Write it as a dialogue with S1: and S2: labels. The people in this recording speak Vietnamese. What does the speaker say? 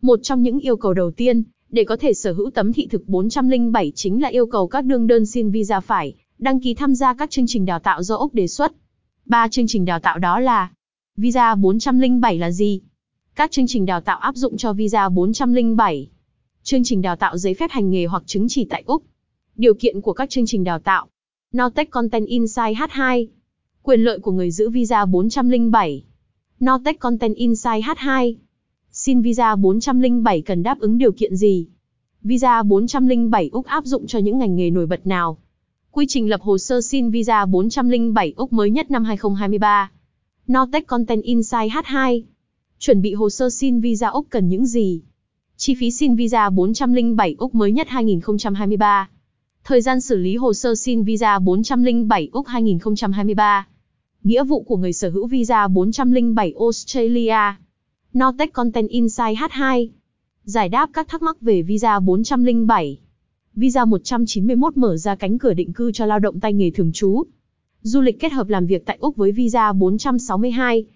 S1: Một trong những yêu cầu đầu tiên, để có thể sở hữu tấm thị thực 407 chính là yêu cầu các đương đơn xin visa phải đăng ký tham gia các chương trình đào tạo do Úc đề xuất. Ba chương trình đào tạo đó là Visa 407 là gì? Các chương trình đào tạo áp dụng cho visa 407. Chương trình đào tạo giấy phép hành nghề hoặc chứng chỉ tại Úc. Điều kiện của các chương trình đào tạo. Notech Content Insight H2. Quyền lợi của người giữ visa 407. Notech Content Insight H2. Xin visa 407 cần đáp ứng điều kiện gì? Visa 407 Úc áp dụng cho những ngành nghề nổi bật nào? Quy trình lập hồ sơ xin visa 407 Úc mới nhất năm 2023. Notech Content Insight H2. Chuẩn bị hồ sơ xin visa Úc cần những gì? Chi phí xin visa 407 Úc mới nhất 2023. Thời gian xử lý hồ sơ xin visa 407 Úc 2023. Nghĩa vụ của người sở hữu visa 407 Australia. Notech Content Insight H2. Giải đáp các thắc mắc về visa 407. Visa 191 mở ra cánh cửa định cư cho lao động tay nghề thường trú. Du lịch kết hợp làm việc tại Úc với visa 462